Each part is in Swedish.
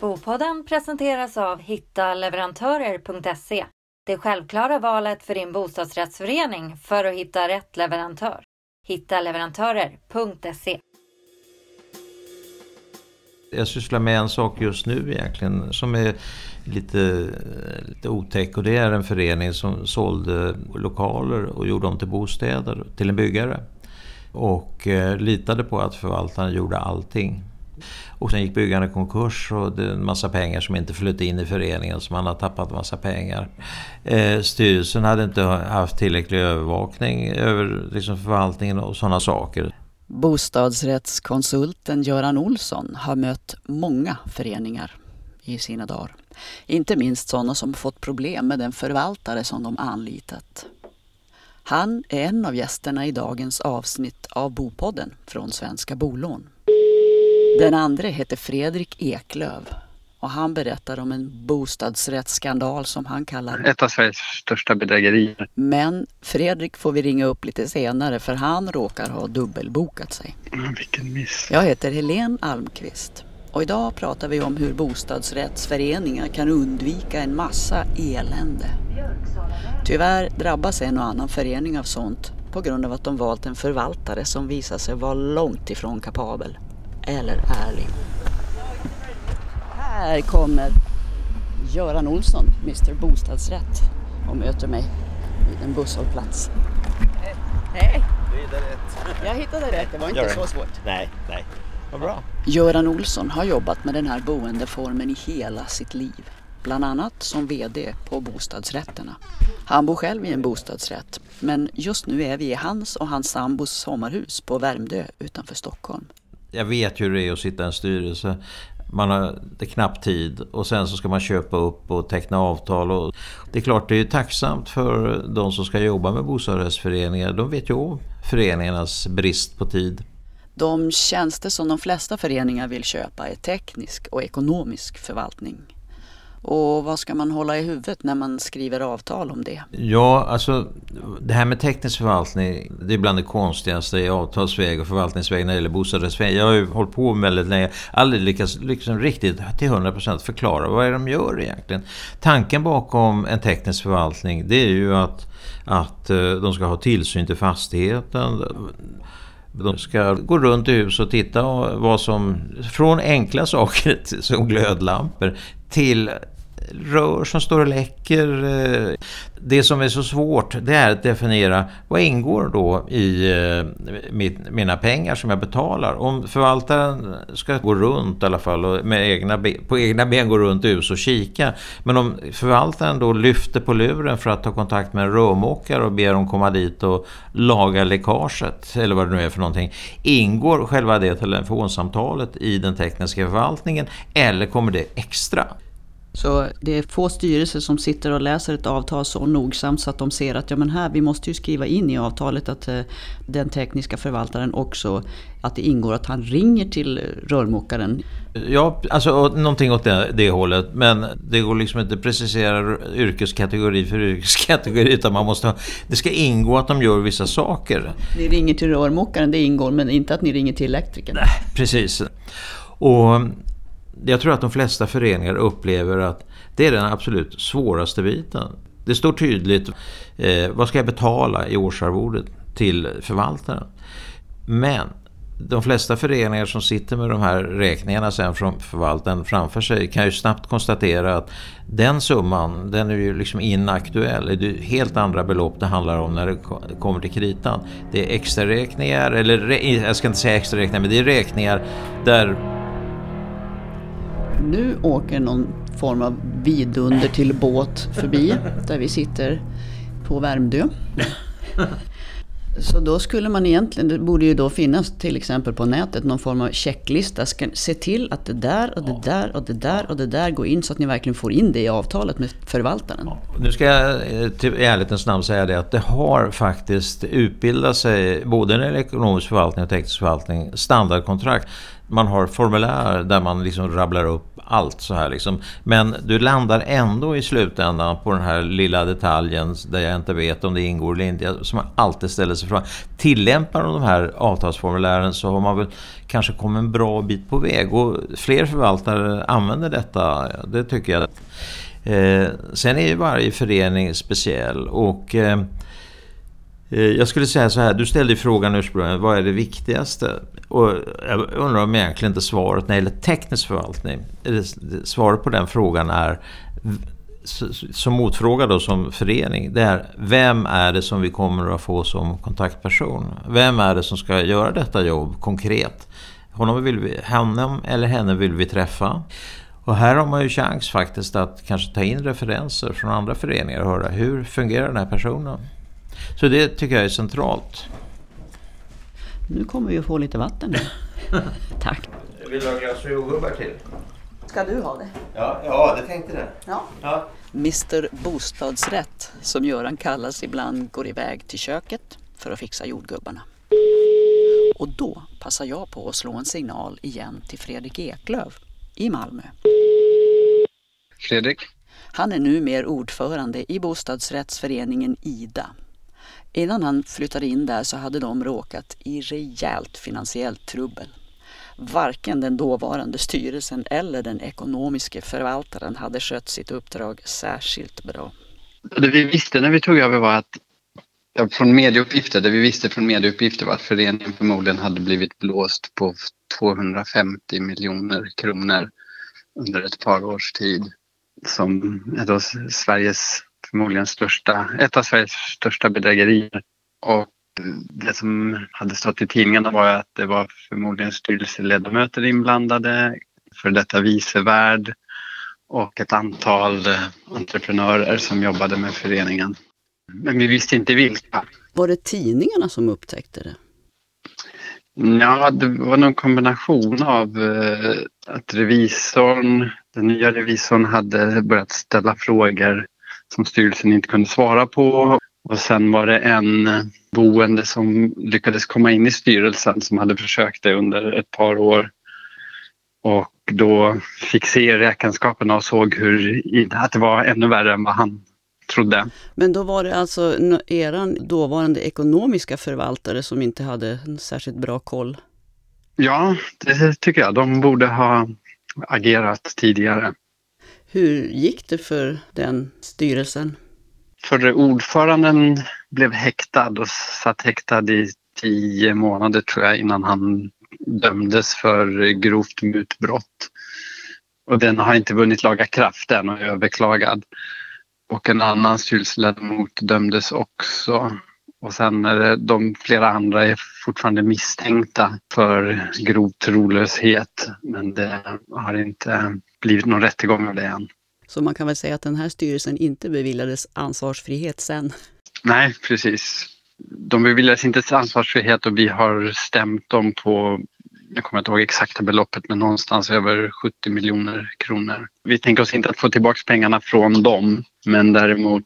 Bopodden presenteras av hittaleverantörer.se. Det självklara valet för din bostadsrättsförening för att hitta rätt leverantör. Hittaleverantörer.se Jag sysslar med en sak just nu egentligen som är lite, lite otäck och det är en förening som sålde lokaler och gjorde dem till bostäder till en byggare. Och eh, litade på att förvaltaren gjorde allting. Och sen gick byggaren i konkurs och det är en massa pengar som inte flöt in i föreningen så man har tappat en massa pengar. Eh, styrelsen hade inte haft tillräcklig övervakning över liksom, förvaltningen och sådana saker. Bostadsrättskonsulten Göran Olsson har mött många föreningar i sina dagar. Inte minst sådana som fått problem med den förvaltare som de anlitat. Han är en av gästerna i dagens avsnitt av Bopodden från Svenska Bolån. Den andra heter Fredrik Eklöv och han berättar om en bostadsrättsskandal som han kallar Ett av Sveriges största bedrägerier. Men Fredrik får vi ringa upp lite senare för han råkar ha dubbelbokat sig. Mm, vilken miss. Jag heter Helene Almqvist och idag pratar vi om hur bostadsrättsföreningar kan undvika en massa elände. Tyvärr drabbas en och annan förening av sånt på grund av att de valt en förvaltare som visar sig vara långt ifrån kapabel eller ärlig. Här kommer Göran Olsson, Mr Bostadsrätt och möter mig vid en busshållplats. Hej! Du hittade rätt. Jag hittade rätt, det var inte så svårt. Nej, nej. Vad bra. Göran Olsson har jobbat med den här boendeformen i hela sitt liv. Bland annat som VD på Bostadsrätterna. Han bor själv i en bostadsrätt. Men just nu är vi i hans och hans sambos sommarhus på Värmdö utanför Stockholm. Jag vet ju hur det är att sitta i en styrelse. Man har det knappt tid och sen så ska man köpa upp och teckna avtal. Och det är klart det är ju tacksamt för de som ska jobba med bostadsrättsföreningar. De vet ju om föreningarnas brist på tid. De tjänster som de flesta föreningar vill köpa är teknisk och ekonomisk förvaltning. Och vad ska man hålla i huvudet när man skriver avtal om det? Ja, alltså det här med teknisk förvaltning, det är bland det konstigaste i avtalsväg och förvaltningsväg när det gäller bostadsrättsväg. Jag har ju hållit på väldigt länge, aldrig lyckats liksom riktigt till 100% förklara vad är de gör egentligen. Tanken bakom en teknisk förvaltning det är ju att, att eh, de ska ha tillsyn till fastigheten. De ska gå runt i hus och titta vad som, från enkla saker som glödlampor till rör som står och läcker. Eh, det som är så svårt det är att definiera vad ingår då i eh, mitt, mina pengar som jag betalar. Om förvaltaren ska gå runt i alla fall och med egna, på egna ben gå runt i hus och kika. Men om förvaltaren då lyfter på luren för att ta kontakt med en rörmokare och ber dem komma dit och laga läckaget eller vad det nu är för någonting. Ingår själva det telefonsamtalet i den tekniska förvaltningen eller kommer det extra? Så det är få styrelser som sitter och läser ett avtal så nogsamt så att de ser att ja, men här, vi måste ju skriva in i avtalet att eh, den tekniska förvaltaren också, att det ingår att han ringer till rörmokaren. Ja, alltså någonting åt det, det hållet. Men det går liksom inte att precisera yrkeskategori för yrkeskategori. Utan man måste ha, det ska ingå att de gör vissa saker. Ni ringer till rörmokaren, det ingår, men inte att ni ringer till elektrikern. Precis. Och jag tror att de flesta föreningar upplever att det är den absolut svåraste biten. Det står tydligt, eh, vad ska jag betala i årsarvodet till förvaltaren? Men de flesta föreningar som sitter med de här räkningarna sen från förvaltaren framför sig kan ju snabbt konstatera att den summan, den är ju liksom inaktuell. Det är helt andra belopp det handlar om när det kommer till kritan. Det är extra räkningar eller jag ska inte säga extra räkningar, men det är räkningar där nu åker någon form av vidunder till båt förbi där vi sitter på Värmdö. Så då skulle man egentligen, det borde ju då finnas till exempel på nätet någon form av checklista. Ska se till att det där och det där och det där och det där går in så att ni verkligen får in det i avtalet med förvaltaren. Nu ska jag eh, till i ärlighetens namn säga det att det har faktiskt utbildat sig både när det gäller ekonomisk förvaltning och teknisk förvaltning standardkontrakt man har formulär där man liksom rabblar upp allt så här liksom. Men du landar ändå i slutändan på den här lilla detaljen där jag inte vet om det ingår eller inte. Som man alltid ställer sig frågan. Tillämpar de här avtalsformulären så har man väl kanske kommit en bra bit på väg. Och fler förvaltare använder detta. Det tycker jag. Eh, sen är ju varje förening speciell och eh, eh Eh, jag skulle säga så här, du ställde frågan ursprungligen, vad är det viktigaste? Och jag undrar om egentligen inte svaret när det gäller teknisk förvaltning, svaret på den frågan är som motfråga då som förening, det är vem är det som vi kommer att få som kontaktperson? Vem är det som ska göra detta jobb konkret? Honom vill vi, honom eller henne vill vi träffa. Och här har man ju chans faktiskt att kanske ta in referenser från andra föreningar och höra hur fungerar den här personen? Så det tycker jag är centralt. Nu kommer vi att få lite vatten. Tack. Vill du ha glas jordgubbar till? Ska du ha det? Ja, ja det tänkte det. Ja. ja. Mr Bostadsrätt, som Göran kallas ibland, går iväg till köket för att fixa jordgubbarna. Och då passar jag på att slå en signal igen till Fredrik Eklöf i Malmö. Fredrik? Han är numera ordförande i bostadsrättsföreningen IDA. Innan han flyttade in där så hade de råkat i rejält finansiellt trubbel. Varken den dåvarande styrelsen eller den ekonomiske förvaltaren hade skött sitt uppdrag särskilt bra. Det vi visste när vi tog över var att från medieuppgifter, det vi visste från medieuppgifter var att föreningen förmodligen hade blivit blåst på 250 miljoner kronor under ett par års tid. Som är då Sveriges förmodligen största, ett av Sveriges största bedrägerier. Och det som hade stått i tidningarna var att det var förmodligen styrelseledamöter inblandade, för detta vicevärd och ett antal entreprenörer som jobbade med föreningen. Men vi visste inte vilka. Var det tidningarna som upptäckte det? Ja, det var någon kombination av eh, att revisorn, den nya revisorn hade börjat ställa frågor som styrelsen inte kunde svara på. Och sen var det en boende som lyckades komma in i styrelsen som hade försökt det under ett par år. Och då fick se räkenskaperna och såg hur, att det var ännu värre än vad han trodde. Men då var det alltså eran dåvarande ekonomiska förvaltare som inte hade en särskilt bra koll? Ja, det tycker jag. De borde ha agerat tidigare. Hur gick det för den styrelsen? Förre ordföranden blev häktad och satt häktad i tio månader tror jag innan han dömdes för grovt mutbrott. Och den har inte vunnit laga kraft än och är överklagad. Och en annan styrelseledamot dömdes också. Och sen är det de flera andra är fortfarande misstänkta för grov trolöshet. Men det har inte blivit någon rättegång av det än. Så man kan väl säga att den här styrelsen inte beviljades ansvarsfrihet sen? Nej, precis. De beviljades inte ansvarsfrihet och vi har stämt dem på, jag kommer inte ihåg exakta beloppet, men någonstans över 70 miljoner kronor. Vi tänker oss inte att få tillbaka pengarna från dem, men däremot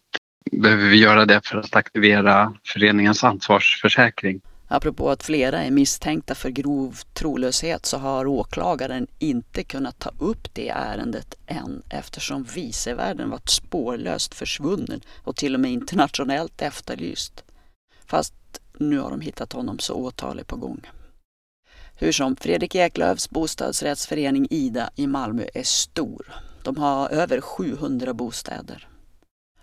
behöver vi göra det för att aktivera föreningens ansvarsförsäkring. Apropå att flera är misstänkta för grov trolöshet så har åklagaren inte kunnat ta upp det ärendet än eftersom vicevärden varit spårlöst försvunnen och till och med internationellt efterlyst. Fast nu har de hittat honom så åtal är på gång. Hur som, Fredrik Eklövs bostadsrättsförening Ida i Malmö är stor. De har över 700 bostäder.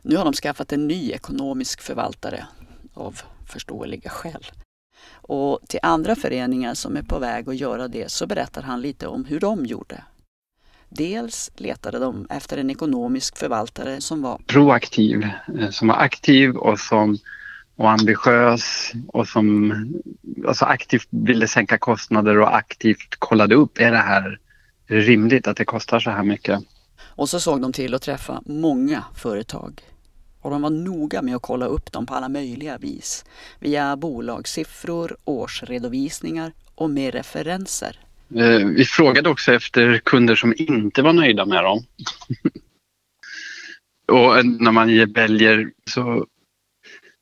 Nu har de skaffat en ny ekonomisk förvaltare av förståeliga skäl. Och till andra föreningar som är på väg att göra det så berättar han lite om hur de gjorde. Dels letade de efter en ekonomisk förvaltare som var proaktiv, eh, som var aktiv och som och ambitiös och som alltså aktivt ville sänka kostnader och aktivt kollade upp, är det här rimligt att det kostar så här mycket? Och så såg de till att träffa många företag och de var noga med att kolla upp dem på alla möjliga vis. Via bolagssiffror, årsredovisningar och med referenser. Eh, vi frågade också efter kunder som inte var nöjda med dem. och när man väljer så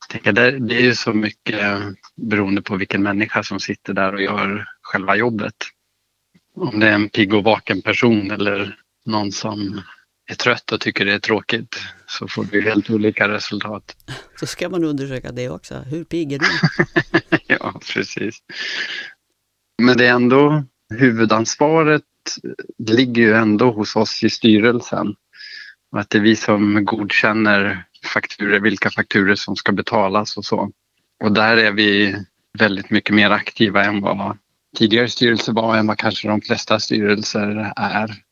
tänker jag, det är ju så mycket eh, beroende på vilken människa som sitter där och gör själva jobbet. om det är en pigg och vaken person eller någon som är trött och tycker det är tråkigt så får vi helt olika resultat. Så ska man undersöka det också. Hur pigg är du? ja, precis. Men det är ändå huvudansvaret ligger ju ändå hos oss i styrelsen. Och att det är vi som godkänner fakturer, vilka fakturer som ska betalas och så. Och där är vi väldigt mycket mer aktiva än vad tidigare styrelser var, än vad kanske de flesta styrelser är.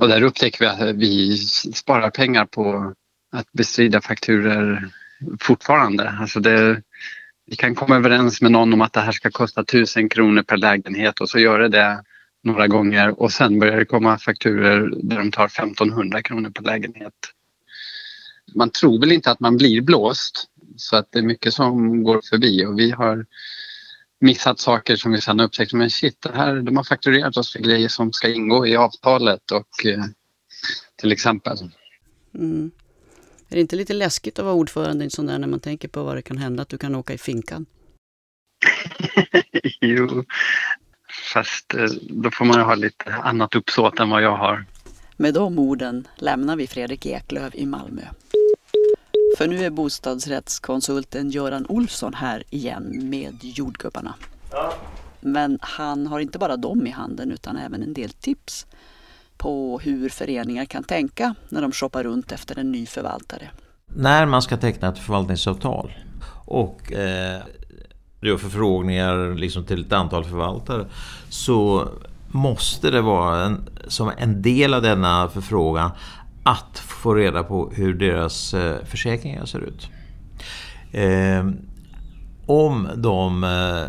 Och där upptäcker vi att vi sparar pengar på att bestrida fakturer fortfarande. Alltså det, vi kan komma överens med någon om att det här ska kosta tusen kronor per lägenhet och så gör det det några gånger och sen börjar det komma fakturer där de tar 1500 kronor per lägenhet. Man tror väl inte att man blir blåst så att det är mycket som går förbi och vi har missat saker som vi sedan upptäckt. Men shit, det här, de har fakturerat oss för grejer som ska ingå i avtalet och eh, till exempel. Mm. Är det inte lite läskigt att vara ordförande i en sån där när man tänker på vad det kan hända att du kan åka i finkan? jo, fast eh, då får man ha lite annat uppsåt än vad jag har. Med de orden lämnar vi Fredrik Eklöf i Malmö. För nu är bostadsrättskonsulten Göran Olsson här igen med jordgubbarna. Ja. Men han har inte bara dem i handen utan även en del tips på hur föreningar kan tänka när de shoppar runt efter en ny förvaltare. När man ska teckna ett förvaltningsavtal och eh, gör förfrågningar liksom till ett antal förvaltare så måste det vara en, som en del av denna förfrågan att få reda på hur deras eh, försäkringar ser ut. Ehm, om de eh,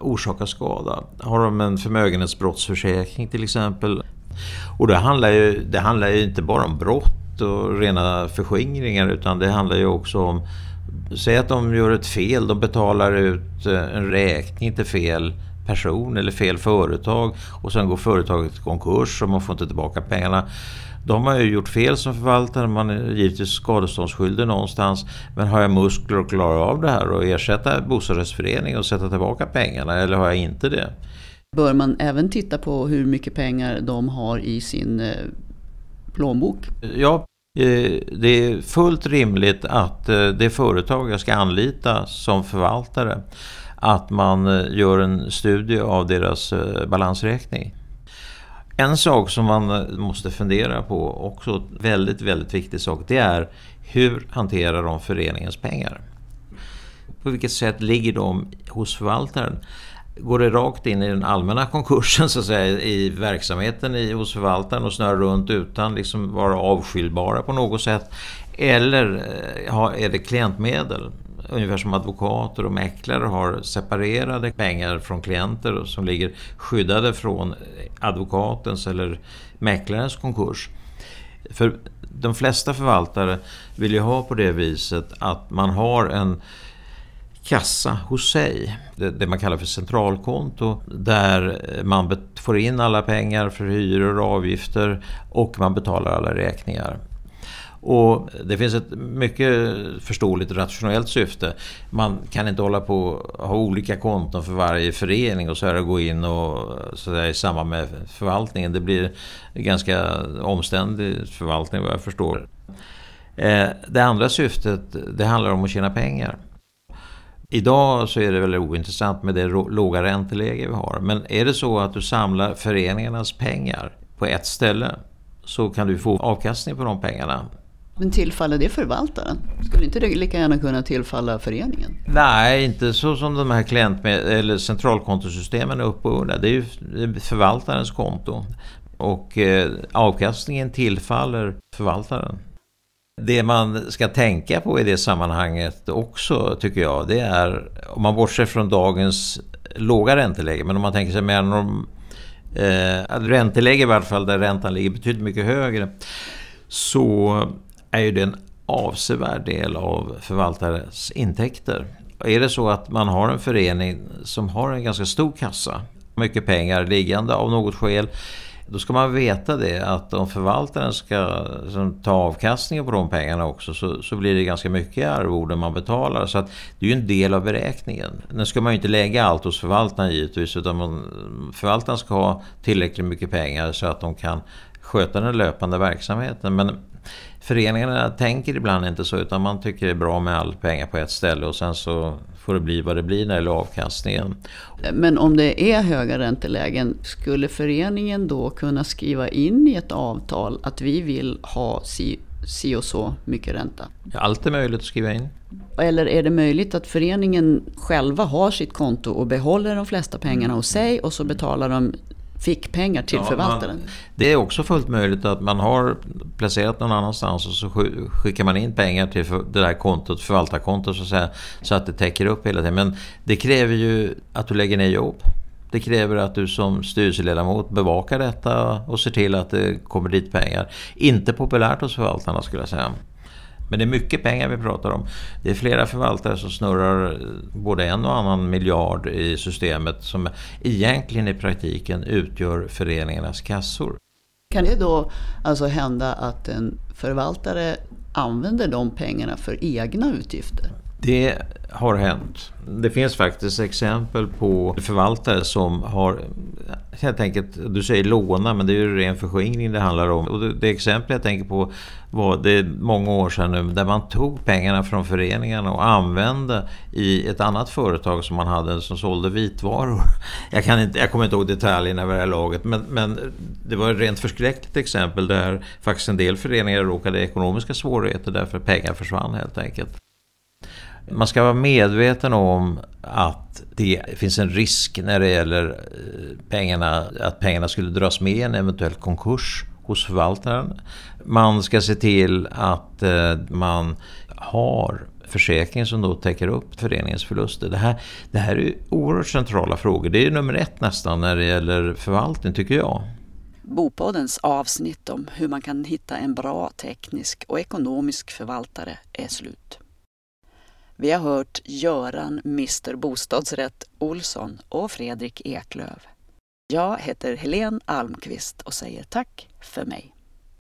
orsakar skada. Har de en förmögenhetsbrottsförsäkring till exempel. Och det handlar ju, det handlar ju inte bara om brott och rena förskingringar utan det handlar ju också om Säg att de gör ett fel, de betalar ut eh, en räkning till fel person eller fel företag och sen går företaget i konkurs och man får inte tillbaka pengarna. De har ju gjort fel som förvaltare, man är givetvis skadeståndsskyldig någonstans. Men har jag muskler att klara av det här och ersätta bostadsrättsförening och sätta tillbaka pengarna eller har jag inte det? Bör man även titta på hur mycket pengar de har i sin eh, plånbok? Ja, eh, det är fullt rimligt att eh, det företag jag ska anlita som förvaltare att man gör en studie av deras balansräkning. En sak som man eh, måste fundera på, också väldigt, väldigt viktig sak, det är hur hanterar de föreningens pengar? På vilket sätt ligger de hos förvaltaren? Går det rakt in i den allmänna konkursen så att säga, i verksamheten i, hos förvaltaren och snurrar runt utan liksom vara avskiljbara på något sätt? Eller eh, är det klientmedel? Ungefär som advokater och mäklare har separerade pengar från klienter som ligger skyddade från advokatens eller mäklarens konkurs. För de flesta förvaltare vill ju ha på det viset att man har en kassa hos sig, det, man kallar för centralkonto, där man får in alla pengar för hyror och avgifter och man betalar alla räkningar. Och det finns ett mycket förståeligt rationellt syfte. Man kan inte hålla på och ha olika konton för varje förening och så här gå in och så där, i samband med förvaltningen. Det blir en ganska omständig förvaltning vad jag förstår. Eh, det andra syftet det handlar om att tjäna pengar. Idag så är det väldigt ointressant med det låga ränteläge vi har. Men är det så att du samlar föreningarnas pengar på ett ställe så kan du få avkastning på de pengarna. Men tillfaller det förvaltaren? Skulle inte det lika gärna kunna tillfalla föreningen? Nej, inte så som de här klient eller centralkontosystemen är uppbyggda. Det är ju förvaltarens konto. Och eh, avkastningen tillfaller förvaltaren. Det man ska tänka på i det sammanhanget också tycker jag det är om man bortser från dagens låga ränteläge men om man tänker sig mer norm, eh, ränteläge i varje fall där räntan ligger betydligt mycket högre så är ju det en avsevärd del av förvaltarens intäkter. Är det så att man har en förening som har en ganska stor kassa, mycket pengar liggande av något skäl, Då ska man veta det att om förvaltaren ska ta avkastningen på de pengarna också så, så blir det ganska mycket arvoden man betalar. Så att det är ju en del av beräkningen. Nu ska man ju inte lägga allt hos förvaltaren givetvis utan man, förvaltaren ska ha tillräckligt mycket pengar så att de kan sköta den löpande verksamheten. Men föreningarna tänker ibland inte så utan man tycker det är bra med all pengar på ett ställe och sen så får det bli vad det blir när det gäller avkastningen. Men om det är höga räntelägen, skulle föreningen då kunna skriva in i ett avtal att vi vill ha si, si och så mycket ränta? Allt är möjligt att skriva in. Eller är det möjligt att föreningen själva har sitt konto och behåller de flesta pengarna hos sig och så betalar de fick pengar till ja, förvaltaren. Man, det är också fullt möjligt att man har placerat någon annanstans och så skickar man in pengar till det där kontot, förvaltarkontot så att säga, så att det täcker upp hela tiden. Men det kräver ju att du lägger ner jobb. Det kräver att du som styrelseledamot bevakar detta och ser till att det kommer dit pengar. Inte populärt hos förvaltarna skulle jag säga. Men det är mycket pengar vi pratar om. Det är flera förvaltare som snurrar eh, både en och annan miljard i systemet som egentligen i praktiken utgör föreningarnas kassor. Kan det då alltså hända att en förvaltare använder de pengarna för egna utgifter? Det har hänt. Det finns faktiskt exempel på förvaltare som har helt enkelt, du säger låna men det är ju ren förskingring det handlar om. Och det, det exempel jag tänker på var det många år sedan nu där man tog pengarna från föreningarna och använde i ett annat företag som man hade som sålde vitvaror. Jag, kan inte, jag kommer inte ihåg detaljerna vid det här laget men, men det var ett rent förskräckligt exempel där faktiskt en del föreningar råkade i ekonomiska svårigheter därför pengar försvann helt enkelt. Man ska vara medveten om att det finns en risk när det gäller eh, pengarna, att pengarna skulle dras med i en eventuell konkurs hos förvaltaren. Man ska se till att eh, man har försäkring som då täcker upp föreningens förluster. Det här, det här är oerhört centrala frågor. Det är nummer ett nästan när det gäller förvaltning tycker jag. Bopoddens avsnitt om hur man kan hitta en bra teknisk och ekonomisk förvaltare är slut. Vi har hört Göran Mr Bostadsrätt Olsson och Fredrik Eklöv. Jag heter Helene Almqvist och säger tack för mig.